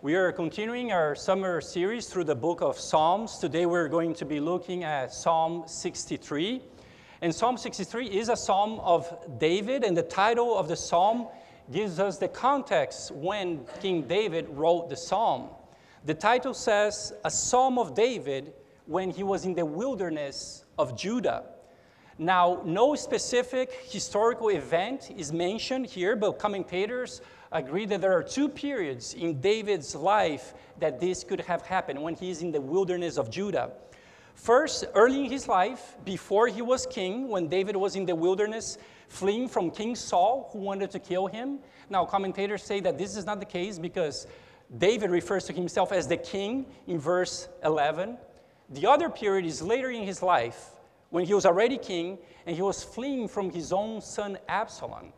We are continuing our summer series through the book of Psalms. Today we're going to be looking at Psalm 63. And Psalm 63 is a psalm of David, and the title of the psalm gives us the context when King David wrote the psalm. The title says, A Psalm of David when he was in the wilderness of Judah. Now, no specific historical event is mentioned here, but commentators agree that there are two periods in David's life that this could have happened when he's in the wilderness of Judah. First, early in his life, before he was king, when David was in the wilderness, fleeing from King Saul, who wanted to kill him. Now, commentators say that this is not the case because David refers to himself as the king in verse 11. The other period is later in his life, when he was already king and he was fleeing from his own son Absalom.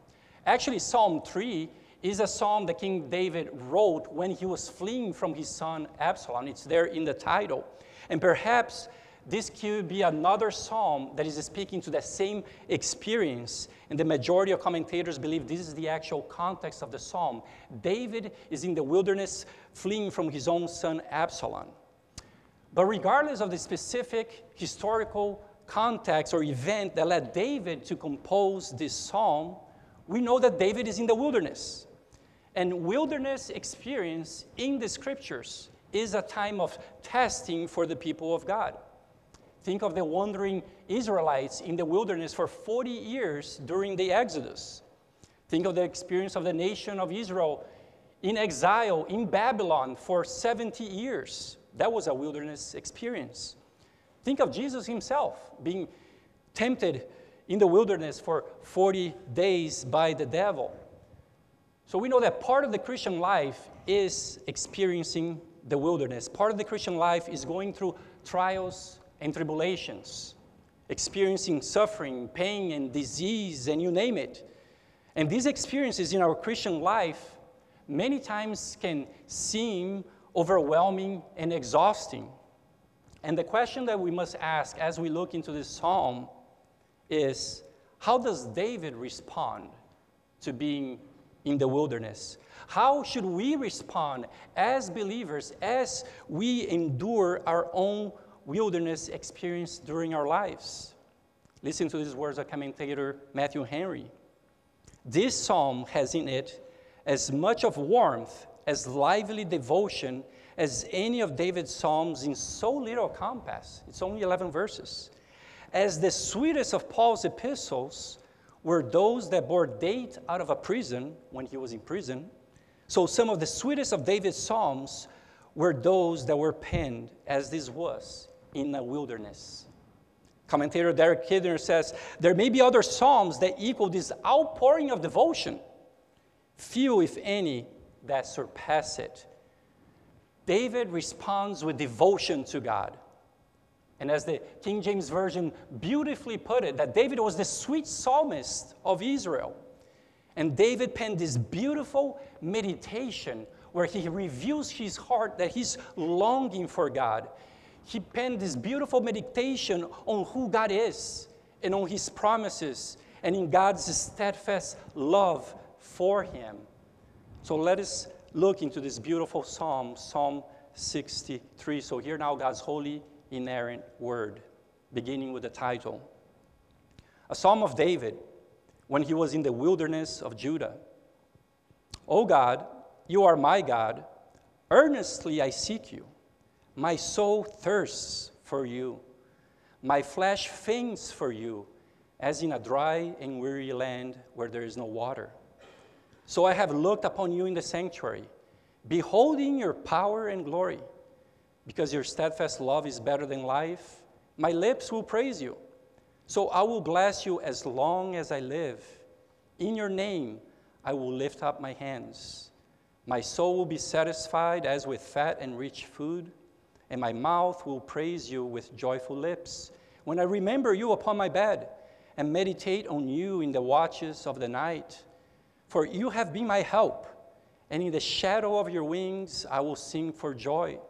Actually, Psalm 3 is a psalm that King David wrote when he was fleeing from his son Absalom. It's there in the title. And perhaps this could be another psalm that is speaking to the same experience. And the majority of commentators believe this is the actual context of the psalm. David is in the wilderness fleeing from his own son Absalom. But regardless of the specific historical context or event that led David to compose this psalm, we know that David is in the wilderness. And wilderness experience in the scriptures is a time of testing for the people of God. Think of the wandering Israelites in the wilderness for 40 years during the Exodus. Think of the experience of the nation of Israel in exile in Babylon for 70 years. That was a wilderness experience. Think of Jesus himself being tempted in the wilderness for 40 days by the devil. So we know that part of the Christian life is experiencing the wilderness. Part of the Christian life is going through trials and tribulations, experiencing suffering, pain, and disease, and you name it. And these experiences in our Christian life many times can seem overwhelming and exhausting. And the question that we must ask as we look into this psalm is how does David respond to being in the wilderness. How should we respond as believers as we endure our own wilderness experience during our lives? Listen to these words of commentator Matthew Henry. This psalm has in it as much of warmth as lively devotion as any of David's psalms in so little compass. It's only 11 verses. As the sweetest of Paul's epistles, were those that bore date out of a prison when he was in prison. So some of the sweetest of David's psalms were those that were penned as this was in the wilderness. Commentator Derek Kidner says there may be other psalms that equal this outpouring of devotion, few, if any, that surpass it. David responds with devotion to God. And as the King James Version beautifully put it, that David was the sweet psalmist of Israel. And David penned this beautiful meditation where he reveals his heart that he's longing for God. He penned this beautiful meditation on who God is and on his promises and in God's steadfast love for him. So let us look into this beautiful psalm, Psalm 63. So here now God's holy inerrant word, beginning with the title. A psalm of David when he was in the wilderness of Judah. O God, you are my God. Earnestly I seek you. My soul thirsts for you. My flesh faints for you, as in a dry and weary land where there is no water. So I have looked upon you in the sanctuary, beholding your power and glory because your steadfast love is better than life. My lips will praise you. So I will bless you as long as I live. In your name, I will lift up my hands. My soul will be satisfied as with fat and rich food, and my mouth will praise you with joyful lips. When I remember you upon my bed and meditate on you in the watches of the night, for you have been my help, and in the shadow of your wings I will sing for joy.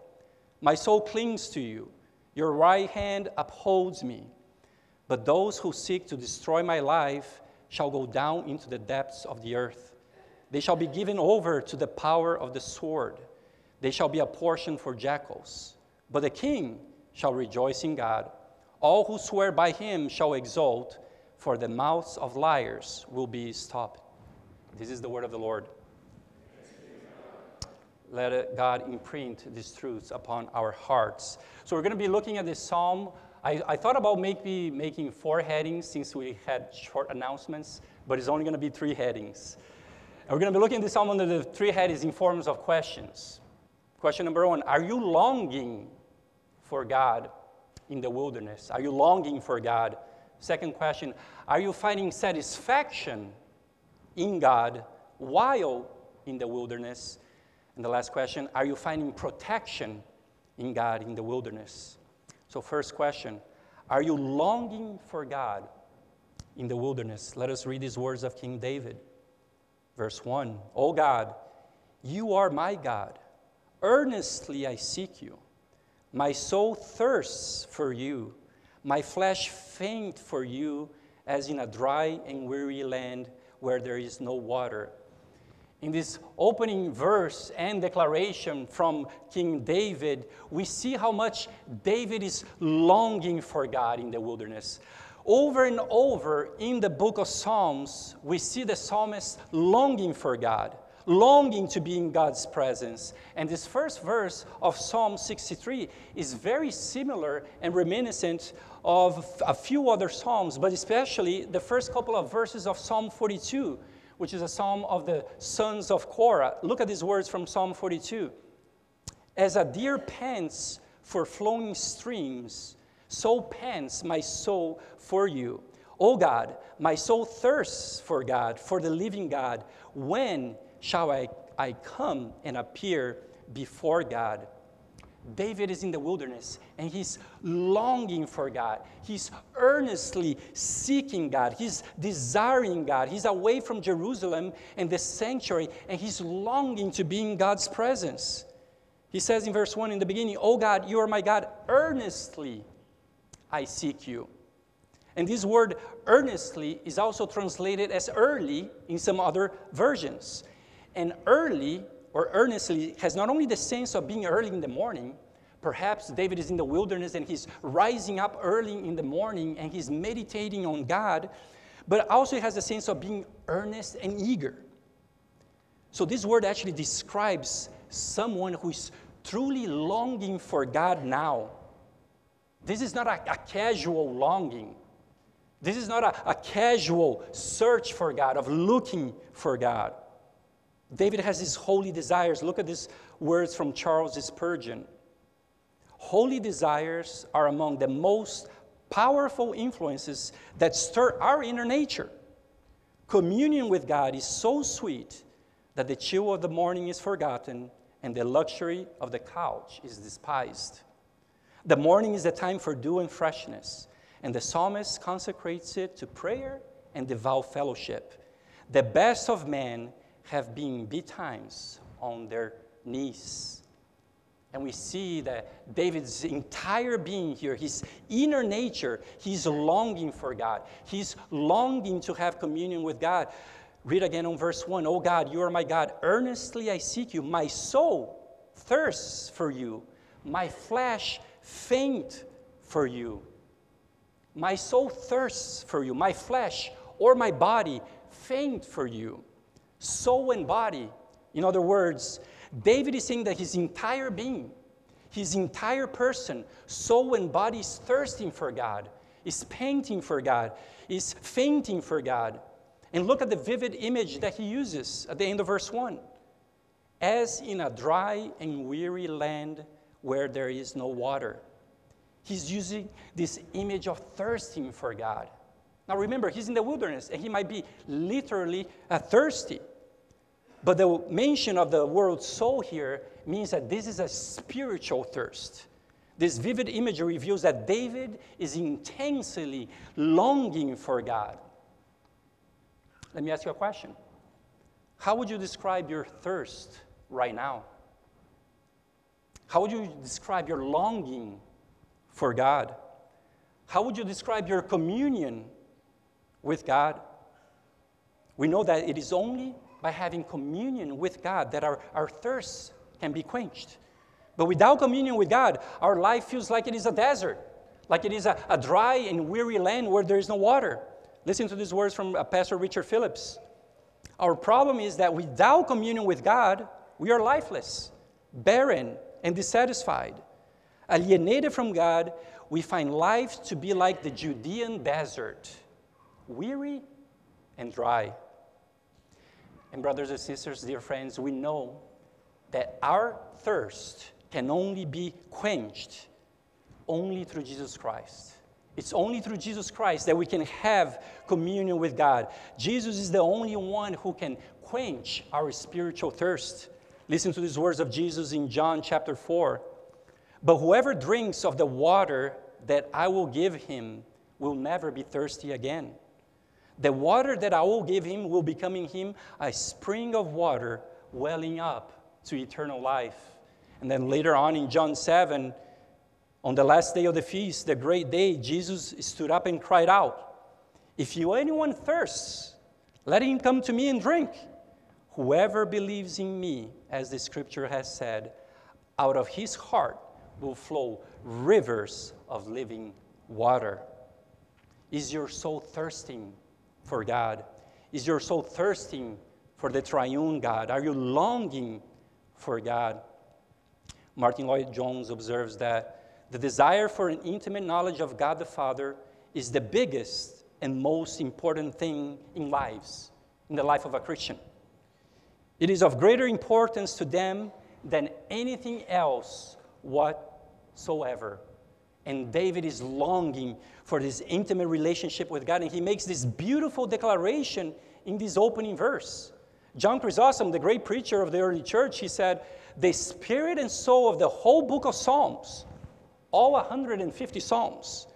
My soul clings to you. Your right hand upholds me. But those who seek to destroy my life shall go down into the depths of the earth. They shall be given over to the power of the sword. They shall be a portion for jackals. But the king shall rejoice in God. All who swear by him shall exult, for the mouths of liars will be stopped. This is the word of the Lord. Let God imprint these truths upon our hearts. So we're going to be looking at this psalm. I, I thought about maybe making four headings since we had short announcements, but it's only going to be three headings. And we're going to be looking at this psalm under the three headings in forms of questions. Question number one Are you longing for God in the wilderness? Are you longing for God? Second question Are you finding satisfaction in God while in the wilderness? And the last question Are you finding protection in God in the wilderness? So, first question Are you longing for God in the wilderness? Let us read these words of King David. Verse 1 O God, you are my God. Earnestly I seek you. My soul thirsts for you. My flesh faints for you, as in a dry and weary land where there is no water in this opening verse and declaration from King David, we see how much David is longing for God in the wilderness. Over and over in the book of Psalms, we see the psalmist longing for God, longing to be in God's presence. And this first verse of Psalm 63 is very similar and reminiscent of a few other Psalms, but especially the first couple of verses of Psalm 42 which is a psalm of the sons of Korah. Look at these words from Psalm 42. As a deer pants for flowing streams, so pants my soul for you. O God, my soul thirsts for God, for the living God. When shall I, I come and appear before God? David is in the wilderness and he's longing for God. He's earnestly seeking God. He's desiring God. He's away from Jerusalem and the sanctuary and he's longing to be in God's presence. He says in verse 1 in the beginning, Oh God, you are my God. Earnestly I seek you. And this word earnestly is also translated as early in some other versions. And early or earnestly has not only the sense of being early in the morning, perhaps David is in the wilderness and he's rising up early in the morning and he's meditating on God, but also has a sense of being earnest and eager. So this word actually describes someone who is truly longing for God now. This is not a, a casual longing. This is not a, a casual search for God, of looking for God. David has his holy desires. Look at these words from Charles Spurgeon. Holy desires are among the most powerful influences that stir our inner nature. Communion with God is so sweet that the chill of the morning is forgotten and the luxury of the couch is despised. The morning is the time for dew and freshness, and the psalmist consecrates it to prayer and devout fellowship. The best of men have been betimes on their knees. And we see that David's entire being here, his inner nature, he's longing for God. He's longing to have communion with God. Read again on verse 1 Oh God, you are my God. Earnestly I seek you. My soul thirsts for you. My flesh faint for you. My soul thirsts for you. My flesh or my body faint for you soul and body. In other words, David is saying that his entire being, his entire person, soul and body is thirsting for God, is panting for God, is fainting for God. And look at the vivid image that he uses at the end of verse 1. As in a dry and weary land where there is no water. He's using this image of thirsting for God. Now remember, he's in the wilderness and he might be literally uh, thirsty. But the mention of the word soul here means that this is a spiritual thirst. This vivid imagery reveals that David is intensely longing for God. Let me ask you a question. How would you describe your thirst right now? How would you describe your longing for God? How would you describe your communion with God? We know that it is only by having communion with God that our, our thirst can be quenched. But without communion with God, our life feels like it is a desert, like it is a, a dry and weary land where there is no water. Listen to these words from uh, Pastor Richard Phillips. Our problem is that without communion with God, we are lifeless, barren, and dissatisfied. Alienated from God, we find life to be like the Judean desert, weary and dry. And, brothers and sisters, dear friends, we know that our thirst can only be quenched only through Jesus Christ. It's only through Jesus Christ that we can have communion with God. Jesus is the only one who can quench our spiritual thirst. Listen to these words of Jesus in John chapter 4. But whoever drinks of the water that I will give him will never be thirsty again. The water that I will give him will become in him a spring of water welling up to eternal life. And then later on in John 7, on the last day of the feast, the great day, Jesus stood up and cried out, If you anyone thirsts, let him come to me and drink. Whoever believes in me, as the scripture has said, out of his heart will flow rivers of living water. Is your soul thirsting for God? Is your soul thirsting for the triune God? Are you longing for God? Martyn Lloyd-Jones observes that the desire for an intimate knowledge of God the Father is the biggest and most important thing in lives, in the life of a Christian. It is of greater importance to them than anything else whatsoever. And David is longing for this intimate relationship with God, and he makes this beautiful declaration in this opening verse. John Chrysostom, the great preacher of the early church, he said, The spirit and soul of the whole book of Psalms, all 150 Psalms,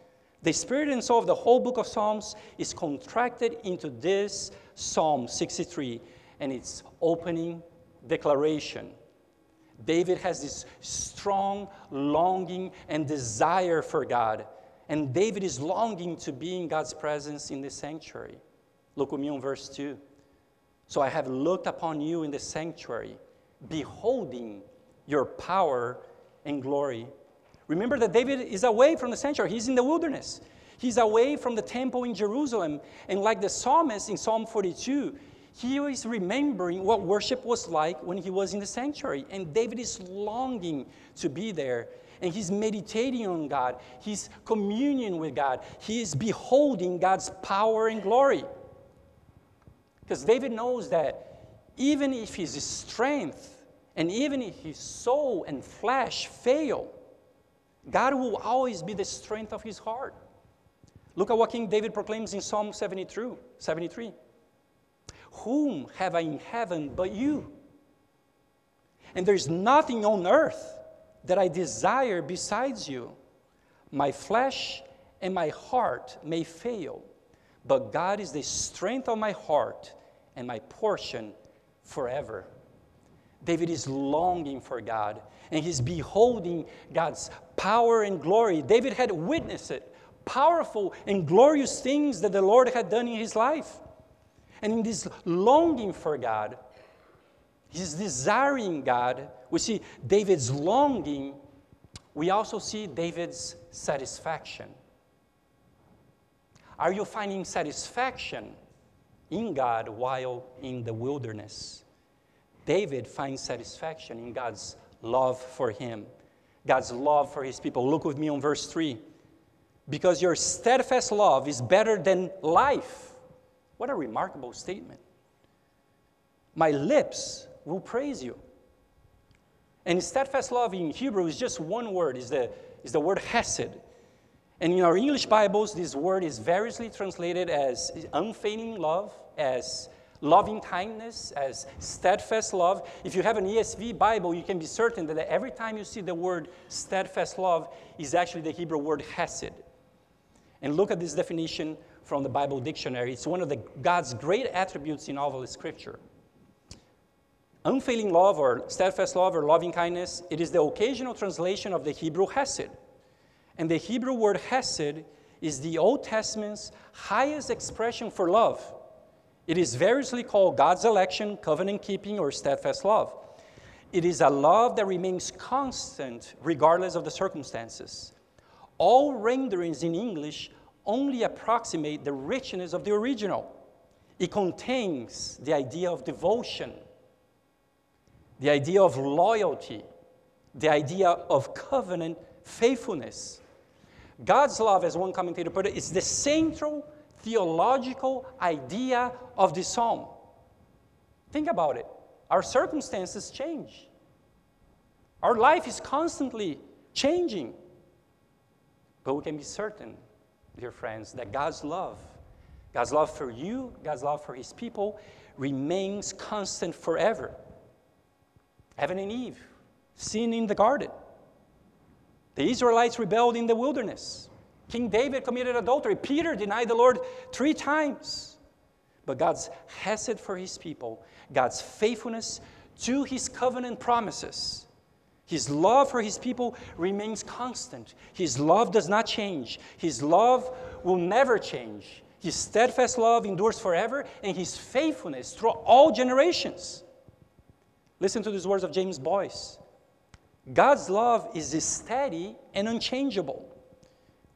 the spirit and soul of the whole book of Psalms is contracted into this Psalm 63 and its opening declaration. David has this strong longing and desire for God. And David is longing to be in God's presence in the sanctuary. Look with me on verse 2. So I have looked upon you in the sanctuary, beholding your power and glory. Remember that David is away from the sanctuary, he's in the wilderness. He's away from the temple in Jerusalem. And like the psalmist in Psalm 42, he is remembering what worship was like when he was in the sanctuary. And David is longing to be there. And he's meditating on God. He's communion with God. He is beholding God's power and glory. Because David knows that even if his strength and even if his soul and flesh fail, God will always be the strength of his heart. Look at what King David proclaims in Psalm 73. 73. Whom have I in heaven but you? And there's nothing on earth that I desire besides you. My flesh and my heart may fail, but God is the strength of my heart and my portion forever. David is longing for God and he's beholding God's power and glory. David had witnessed it, powerful and glorious things that the Lord had done in his life. And in this longing for God, his desiring God, we see David's longing, we also see David's satisfaction. Are you finding satisfaction in God while in the wilderness? David finds satisfaction in God's love for him, God's love for his people. Look with me on verse 3. Because your steadfast love is better than life what a remarkable statement. My lips will praise you. And steadfast love in Hebrew is just one word, is the, is the word hesed. And in our English Bibles, this word is variously translated as unfailing love, as loving kindness, as steadfast love. If you have an ESV Bible, you can be certain that every time you see the word steadfast love is actually the Hebrew word hesed. And look at this definition from the Bible dictionary. It's one of the, God's great attributes in all of scripture. Unfailing love or steadfast love or loving kindness, it is the occasional translation of the Hebrew hesed. And the Hebrew word hesed is the Old Testament's highest expression for love. It is variously called God's election, covenant keeping, or steadfast love. It is a love that remains constant regardless of the circumstances. All renderings in English only approximate the richness of the original. It contains the idea of devotion, the idea of loyalty, the idea of covenant faithfulness. God's love, as one commentator put it, is the central theological idea of the psalm. Think about it. Our circumstances change. Our life is constantly changing. But we can be certain, dear friends, that God's love, God's love for you, God's love for His people, remains constant forever. Adam and Eve, sin in the garden. The Israelites rebelled in the wilderness. King David committed adultery. Peter denied the Lord three times. But God's hesed for his people, God's faithfulness to his covenant promises, his love for his people remains constant. His love does not change. His love will never change. His steadfast love endures forever, and his faithfulness through all generations. Listen to these words of James Boice God's love is steady and unchangeable,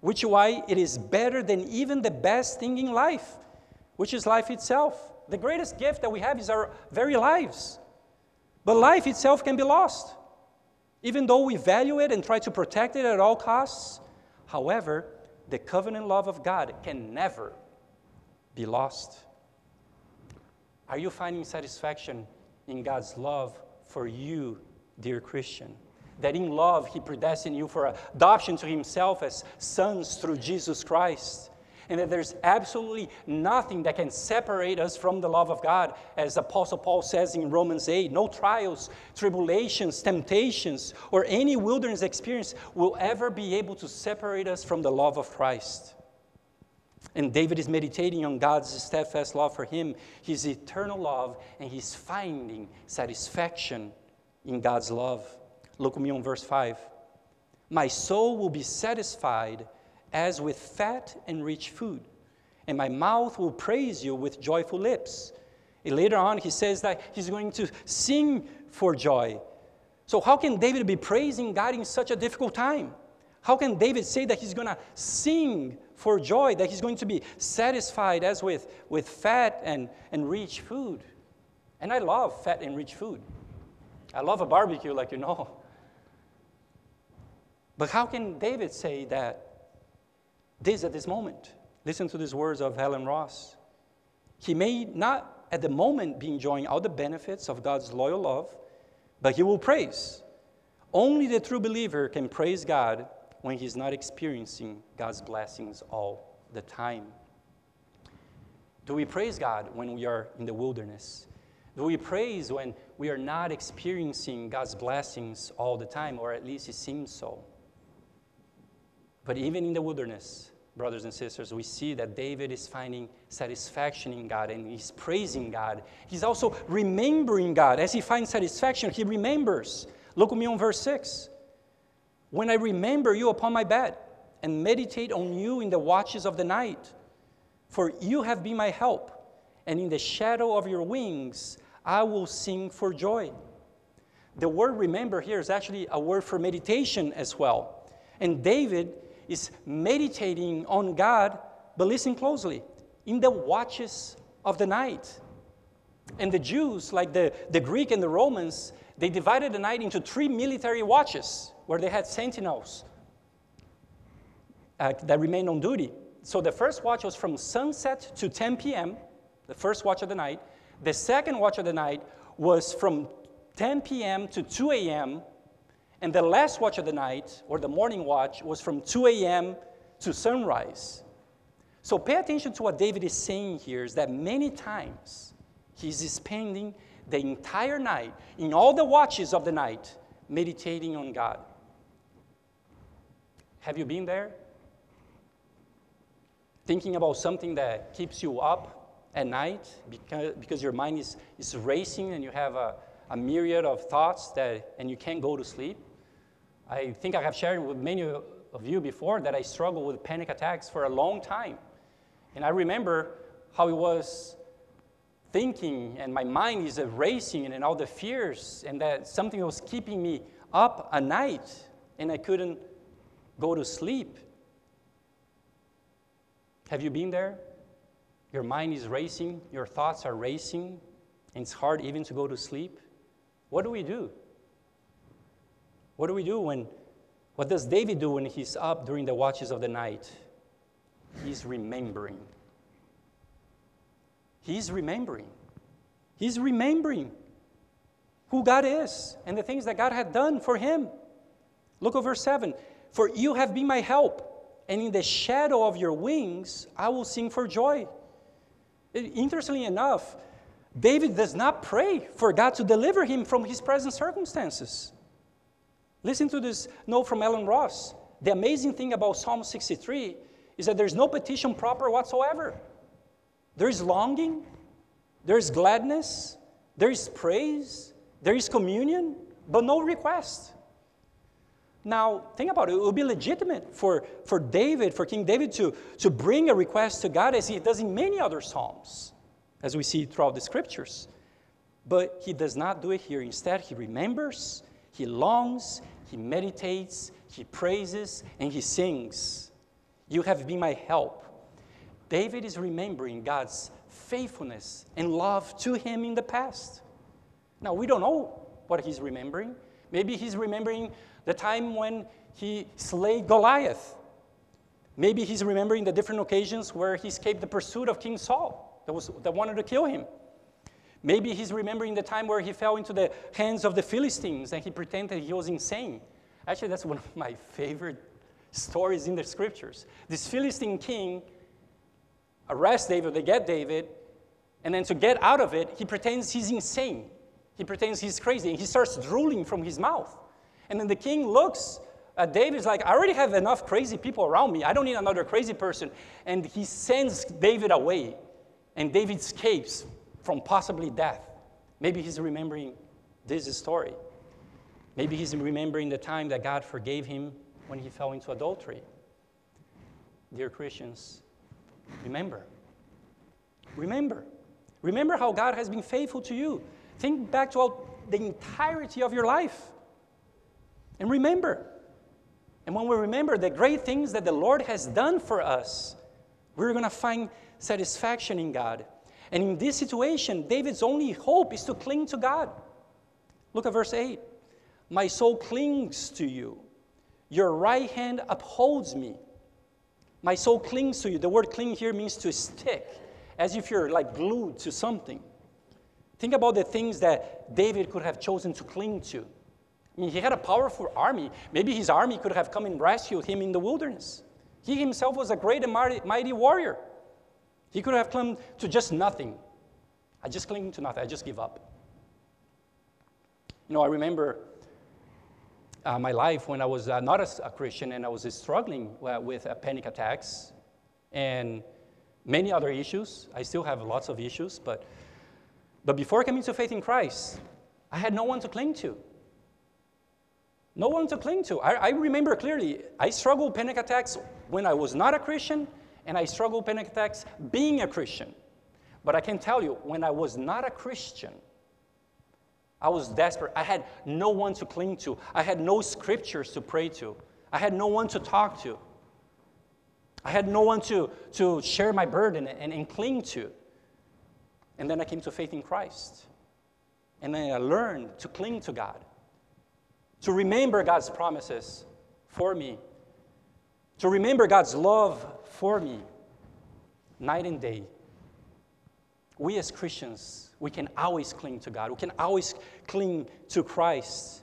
which is why it is better than even the best thing in life, which is life itself. The greatest gift that we have is our very lives. But life itself can be lost, even though we value it and try to protect it at all costs. However, the covenant love of God can never be lost. Are you finding satisfaction in God's love for you, dear Christian? that in love he predestined you for adoption to himself as sons through Jesus Christ. And that there's absolutely nothing that can separate us from the love of God, as Apostle Paul says in Romans 8 no trials, tribulations, temptations, or any wilderness experience will ever be able to separate us from the love of Christ. And David is meditating on God's steadfast love for him, his eternal love, and he's finding satisfaction in God's love. Look with me on verse 5. My soul will be satisfied as with fat and rich food, and my mouth will praise you with joyful lips. And later on, he says that he's going to sing for joy. So, how can David be praising God in such a difficult time? How can David say that he's going to sing for joy, that he's going to be satisfied as with, with fat and, and rich food? And I love fat and rich food. I love a barbecue, like you know. But how can David say that this at this moment? Listen to these words of Allen Ross. He may not at the moment be enjoying all the benefits of God's loyal love, but he will praise. Only the true believer can praise God when he's not experiencing God's blessings all the time. Do we praise God when we are in the wilderness? Do we praise when we are not experiencing God's blessings all the time, or at least it seems so? But even in the wilderness, brothers and sisters, we see that David is finding satisfaction in God and he's praising God. He's also remembering God. As he finds satisfaction, he remembers. Look at me on verse 6. When I remember you upon my bed and meditate on you in the watches of the night, for you have been my help, and in the shadow of your wings I will sing for joy. The word remember here is actually a word for meditation as well. And David is meditating on God, but listen closely, in the watches of the night. And the Jews, like the, the Greek and the Romans, they divided the night into three military watches where they had sentinels uh, that remained on duty. So the first watch was from sunset to 10 p.m., the first watch of the night. The second watch of the night was from 10 p.m. to 2 a.m., and the last watch of the night, or the morning watch, was from 2 a.m. to sunrise. So pay attention to what David is saying here is that many times he's spending the entire night, in all the watches of the night, meditating on God. Have you been there? Thinking about something that keeps you up at night because, because your mind is, is racing and you have a, a myriad of thoughts that, and you can't go to sleep? I think I have shared with many of you before that I struggled with panic attacks for a long time. And I remember how it was thinking and my mind is racing and all the fears and that something was keeping me up at night and I couldn't go to sleep. Have you been there? Your mind is racing, your thoughts are racing, and it's hard even to go to sleep. What do we do? What do we do when, what does David do when he's up during the watches of the night? He's remembering. He's remembering. He's remembering who God is and the things that God had done for him. Look at verse 7 For you have been my help, and in the shadow of your wings I will sing for joy. Interestingly enough, David does not pray for God to deliver him from his present circumstances. Listen to this note from Allen Ross. The amazing thing about Psalm 63 is that there's no petition proper whatsoever. There is longing, there is gladness, there is praise, there is communion, but no request. Now, think about it. It would be legitimate for, for David, for King David, to, to bring a request to God as he does in many other Psalms, as we see throughout the scriptures. But he does not do it here. Instead, he remembers, he longs, he meditates, he praises, and he sings. You have been my help. David is remembering God's faithfulness and love to him in the past. Now, we don't know what he's remembering. Maybe he's remembering the time when he slayed Goliath. Maybe he's remembering the different occasions where he escaped the pursuit of King Saul that, was, that wanted to kill him. Maybe he's remembering the time where he fell into the hands of the Philistines and he pretended he was insane. Actually, that's one of my favorite stories in the scriptures. This Philistine king arrests David, they get David, and then to get out of it, he pretends he's insane. He pretends he's crazy, and he starts drooling from his mouth. And then the king looks at David, he's like, I already have enough crazy people around me. I don't need another crazy person. And he sends David away, and David escapes from possibly death. Maybe he's remembering this story. Maybe he's remembering the time that God forgave him when he fell into adultery. Dear Christians, remember. Remember. Remember how God has been faithful to you. Think back to the entirety of your life. And remember. And when we remember the great things that the Lord has done for us, we're going to find satisfaction in God. And in this situation, David's only hope is to cling to God. Look at verse 8. My soul clings to you. Your right hand upholds me. My soul clings to you. The word cling here means to stick, as if you're like glued to something. Think about the things that David could have chosen to cling to. I mean, he had a powerful army. Maybe his army could have come and rescued him in the wilderness. He himself was a great and mighty, warrior. He could have clung to just nothing. I just cling to nothing. I just give up. You know, I remember uh, my life when I was uh, not a, a, Christian and I was struggling uh, with panic attacks and many other issues. I still have lots of issues, but, but before coming to faith in Christ, I had no one to cling to. No one to cling to. I, I remember clearly, I struggled panic attacks when I was not a Christian, and I struggled panic attacks being a Christian. But I can tell you, when I was not a Christian, I was desperate. I had no one to cling to. I had no scriptures to pray to. I had no one to talk to. I had no one to, to share my burden and, and cling to. And then I came to faith in Christ. And then I learned to cling to God to remember God's promises for me, to remember God's love for me night and day. We as Christians, we can always cling to God. We can always cling to Christ.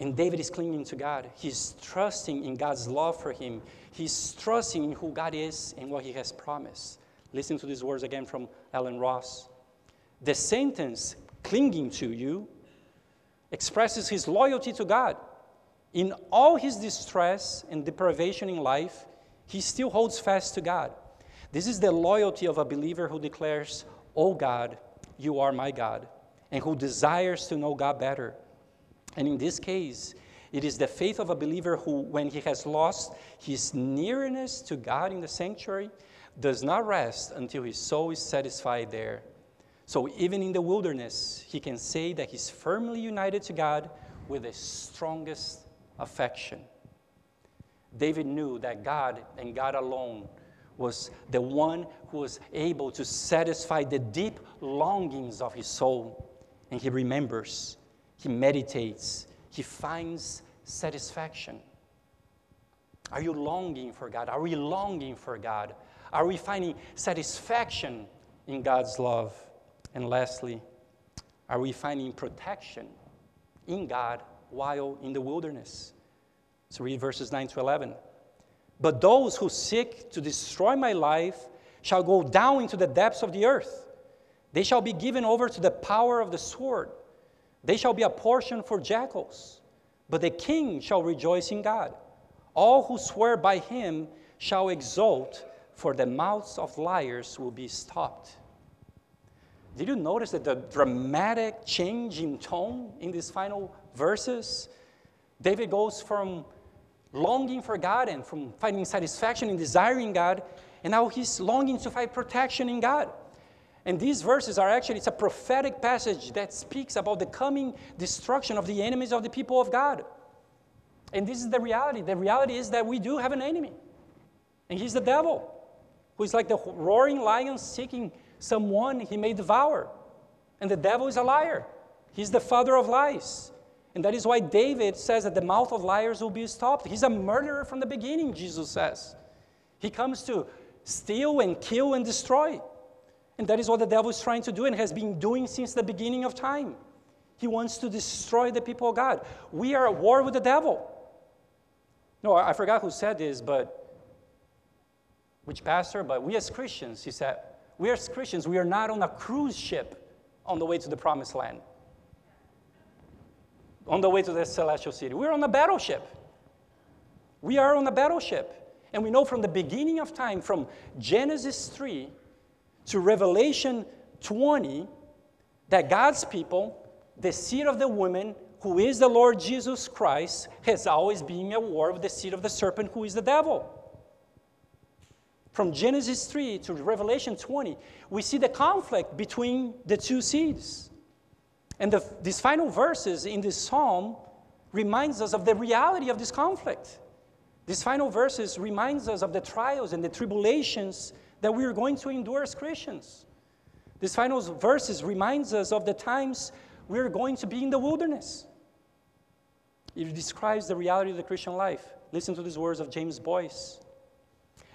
And David is clinging to God. He's trusting in God's love for him. He's trusting in who God is and what he has promised. Listen to these words again from Allen Ross. The sentence, clinging to you, expresses his loyalty to God. In all his distress and deprivation in life, he still holds fast to God. This is the loyalty of a believer who declares, Oh God, you are my God, and who desires to know God better. And in this case, it is the faith of a believer who, when he has lost his nearness to God in the sanctuary, does not rest until his soul is satisfied there. So even in the wilderness, he can say that he's firmly united to God with the strongest affection. David knew that God and God alone was the one who was able to satisfy the deep longings of his soul. And he remembers, he meditates, he finds satisfaction. Are you longing for God? Are we longing for God? Are we finding satisfaction in God's love? And lastly, are we finding protection in God while in the wilderness? So read verses 9 to 11. But those who seek to destroy my life shall go down into the depths of the earth. They shall be given over to the power of the sword. They shall be a portion for jackals. But the king shall rejoice in God. All who swear by him shall exult, for the mouths of liars will be stopped. Did you notice that the dramatic change in tone in these final verses? David goes from longing for God and from finding satisfaction in desiring God, and now he's longing to find protection in God. And these verses are actually, it's a prophetic passage that speaks about the coming destruction of the enemies of the people of God. And this is the reality. The reality is that we do have an enemy, and he's the devil, who is like the roaring lion seeking someone he may devour. And the devil is a liar, he's the father of lies. And that is why David says that the mouth of liars will be stopped. He's a murderer from the beginning, Jesus says. He comes to steal and kill and destroy. And that is what the devil is trying to do and has been doing since the beginning of time. He wants to destroy the people of God. We are at war with the devil. No, I forgot who said this, but which pastor, but we as Christians, he said, we as Christians, we are not on a cruise ship on the way to the promised land, on the way to the celestial city. We're on a battleship. We are on a battleship. And we know from the beginning of time, from Genesis 3 to Revelation 20 that God's people, the seed of the woman, who is the Lord Jesus Christ, has always been at war with the seed of the serpent, who is the devil. From Genesis 3 to Revelation 20, we see the conflict between the two seeds. And the, these final verses in this psalm reminds us of the reality of this conflict. These final verses reminds us of the trials and the tribulations that we are going to endure as Christians. These final verses reminds us of the times we are going to be in the wilderness. It describes the reality of the Christian life. Listen to these words of James Boice.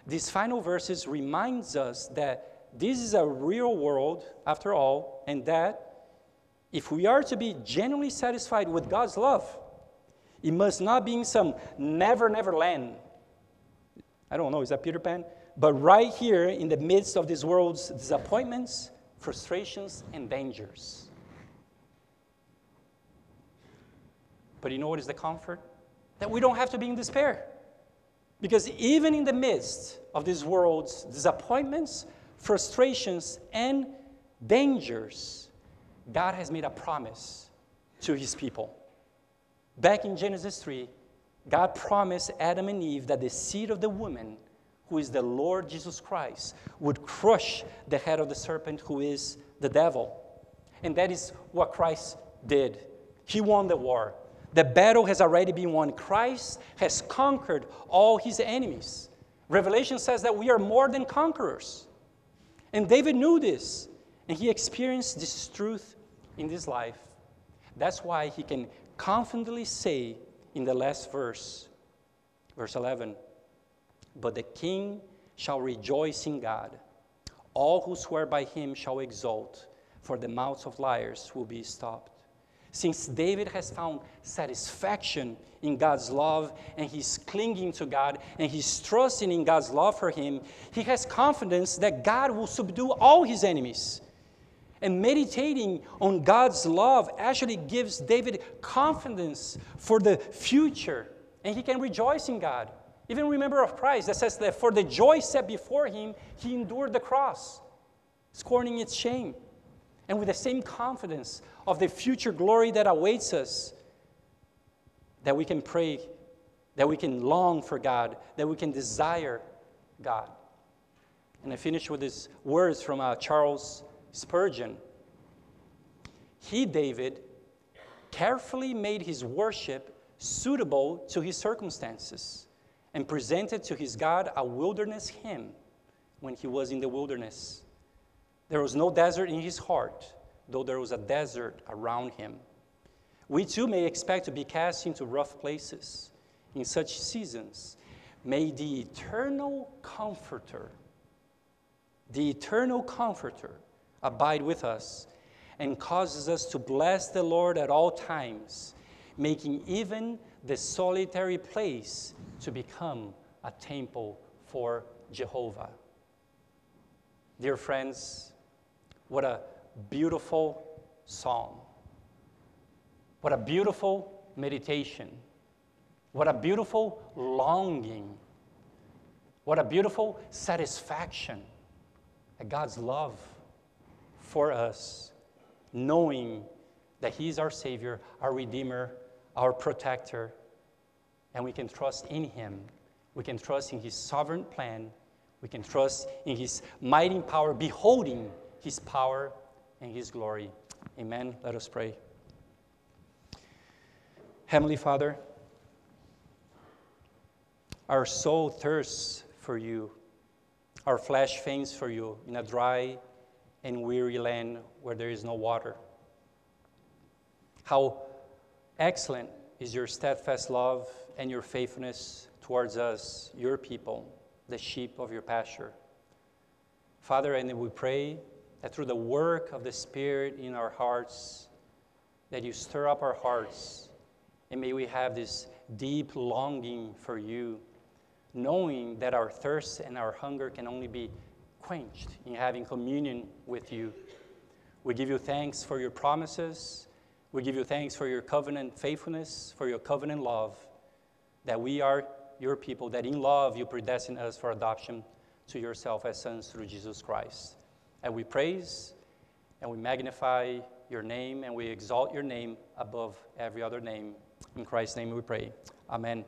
These final verses reminds us that this is a real world after all, and that if we are to be genuinely satisfied with God's love, it must not be in some never, never land. I don't know, is that Peter Pan? But right here in the midst of this world's disappointments, frustrations, and dangers. But you know what is the comfort? That we don't have to be in despair. Because even in the midst of this world's disappointments, frustrations, and dangers, God has made a promise to his people. Back in Genesis 3, God promised Adam and Eve that the seed of the woman who is the Lord Jesus Christ, would crush the head of the serpent, who is the devil. And that is what Christ did. He won the war. The battle has already been won. Christ has conquered all his enemies. Revelation says that we are more than conquerors. And David knew this, and he experienced this truth in this life. That's why he can confidently say in the last verse, verse 11, but the king shall rejoice in God. All who swear by him shall exult, for the mouths of liars will be stopped. Since David has found satisfaction in God's love and he's clinging to God and he's trusting in God's love for him, he has confidence that God will subdue all his enemies. And meditating on God's love actually gives David confidence for the future, and he can rejoice in God. Even remember of Christ that says that for the joy set before him, he endured the cross, scorning its shame. And with the same confidence of the future glory that awaits us, that we can pray, that we can long for God, that we can desire God. And I finish with these words from uh, Charles Spurgeon. He, David, carefully made his worship suitable to his circumstances and presented to his God a wilderness hymn when he was in the wilderness. There was no desert in his heart, though there was a desert around him. We too may expect to be cast into rough places in such seasons. May the eternal Comforter, the eternal Comforter, abide with us and causes us to bless the Lord at all times, making even the solitary place to become a temple for Jehovah. Dear friends, what a beautiful psalm. What a beautiful meditation. What a beautiful longing. What a beautiful satisfaction at God's love for us, knowing that He's our Savior, our Redeemer, our Protector, and we can trust in Him. We can trust in His sovereign plan. We can trust in His mighty power, beholding His power and His glory. Amen. Let us pray. Heavenly Father, our soul thirsts for you, our flesh faints for you in a dry and weary land where there is no water. How excellent is your steadfast love and your faithfulness towards us, your people, the sheep of your pasture. Father, and we pray that through the work of the Spirit in our hearts, that you stir up our hearts, and may we have this deep longing for you, knowing that our thirst and our hunger can only be quenched in having communion with you. We give you thanks for your promises. We give you thanks for your covenant faithfulness, for your covenant love that we are your people, that in love you predestine us for adoption to yourself as sons through Jesus Christ. And we praise and we magnify your name and we exalt your name above every other name. In Christ's name we pray. Amen.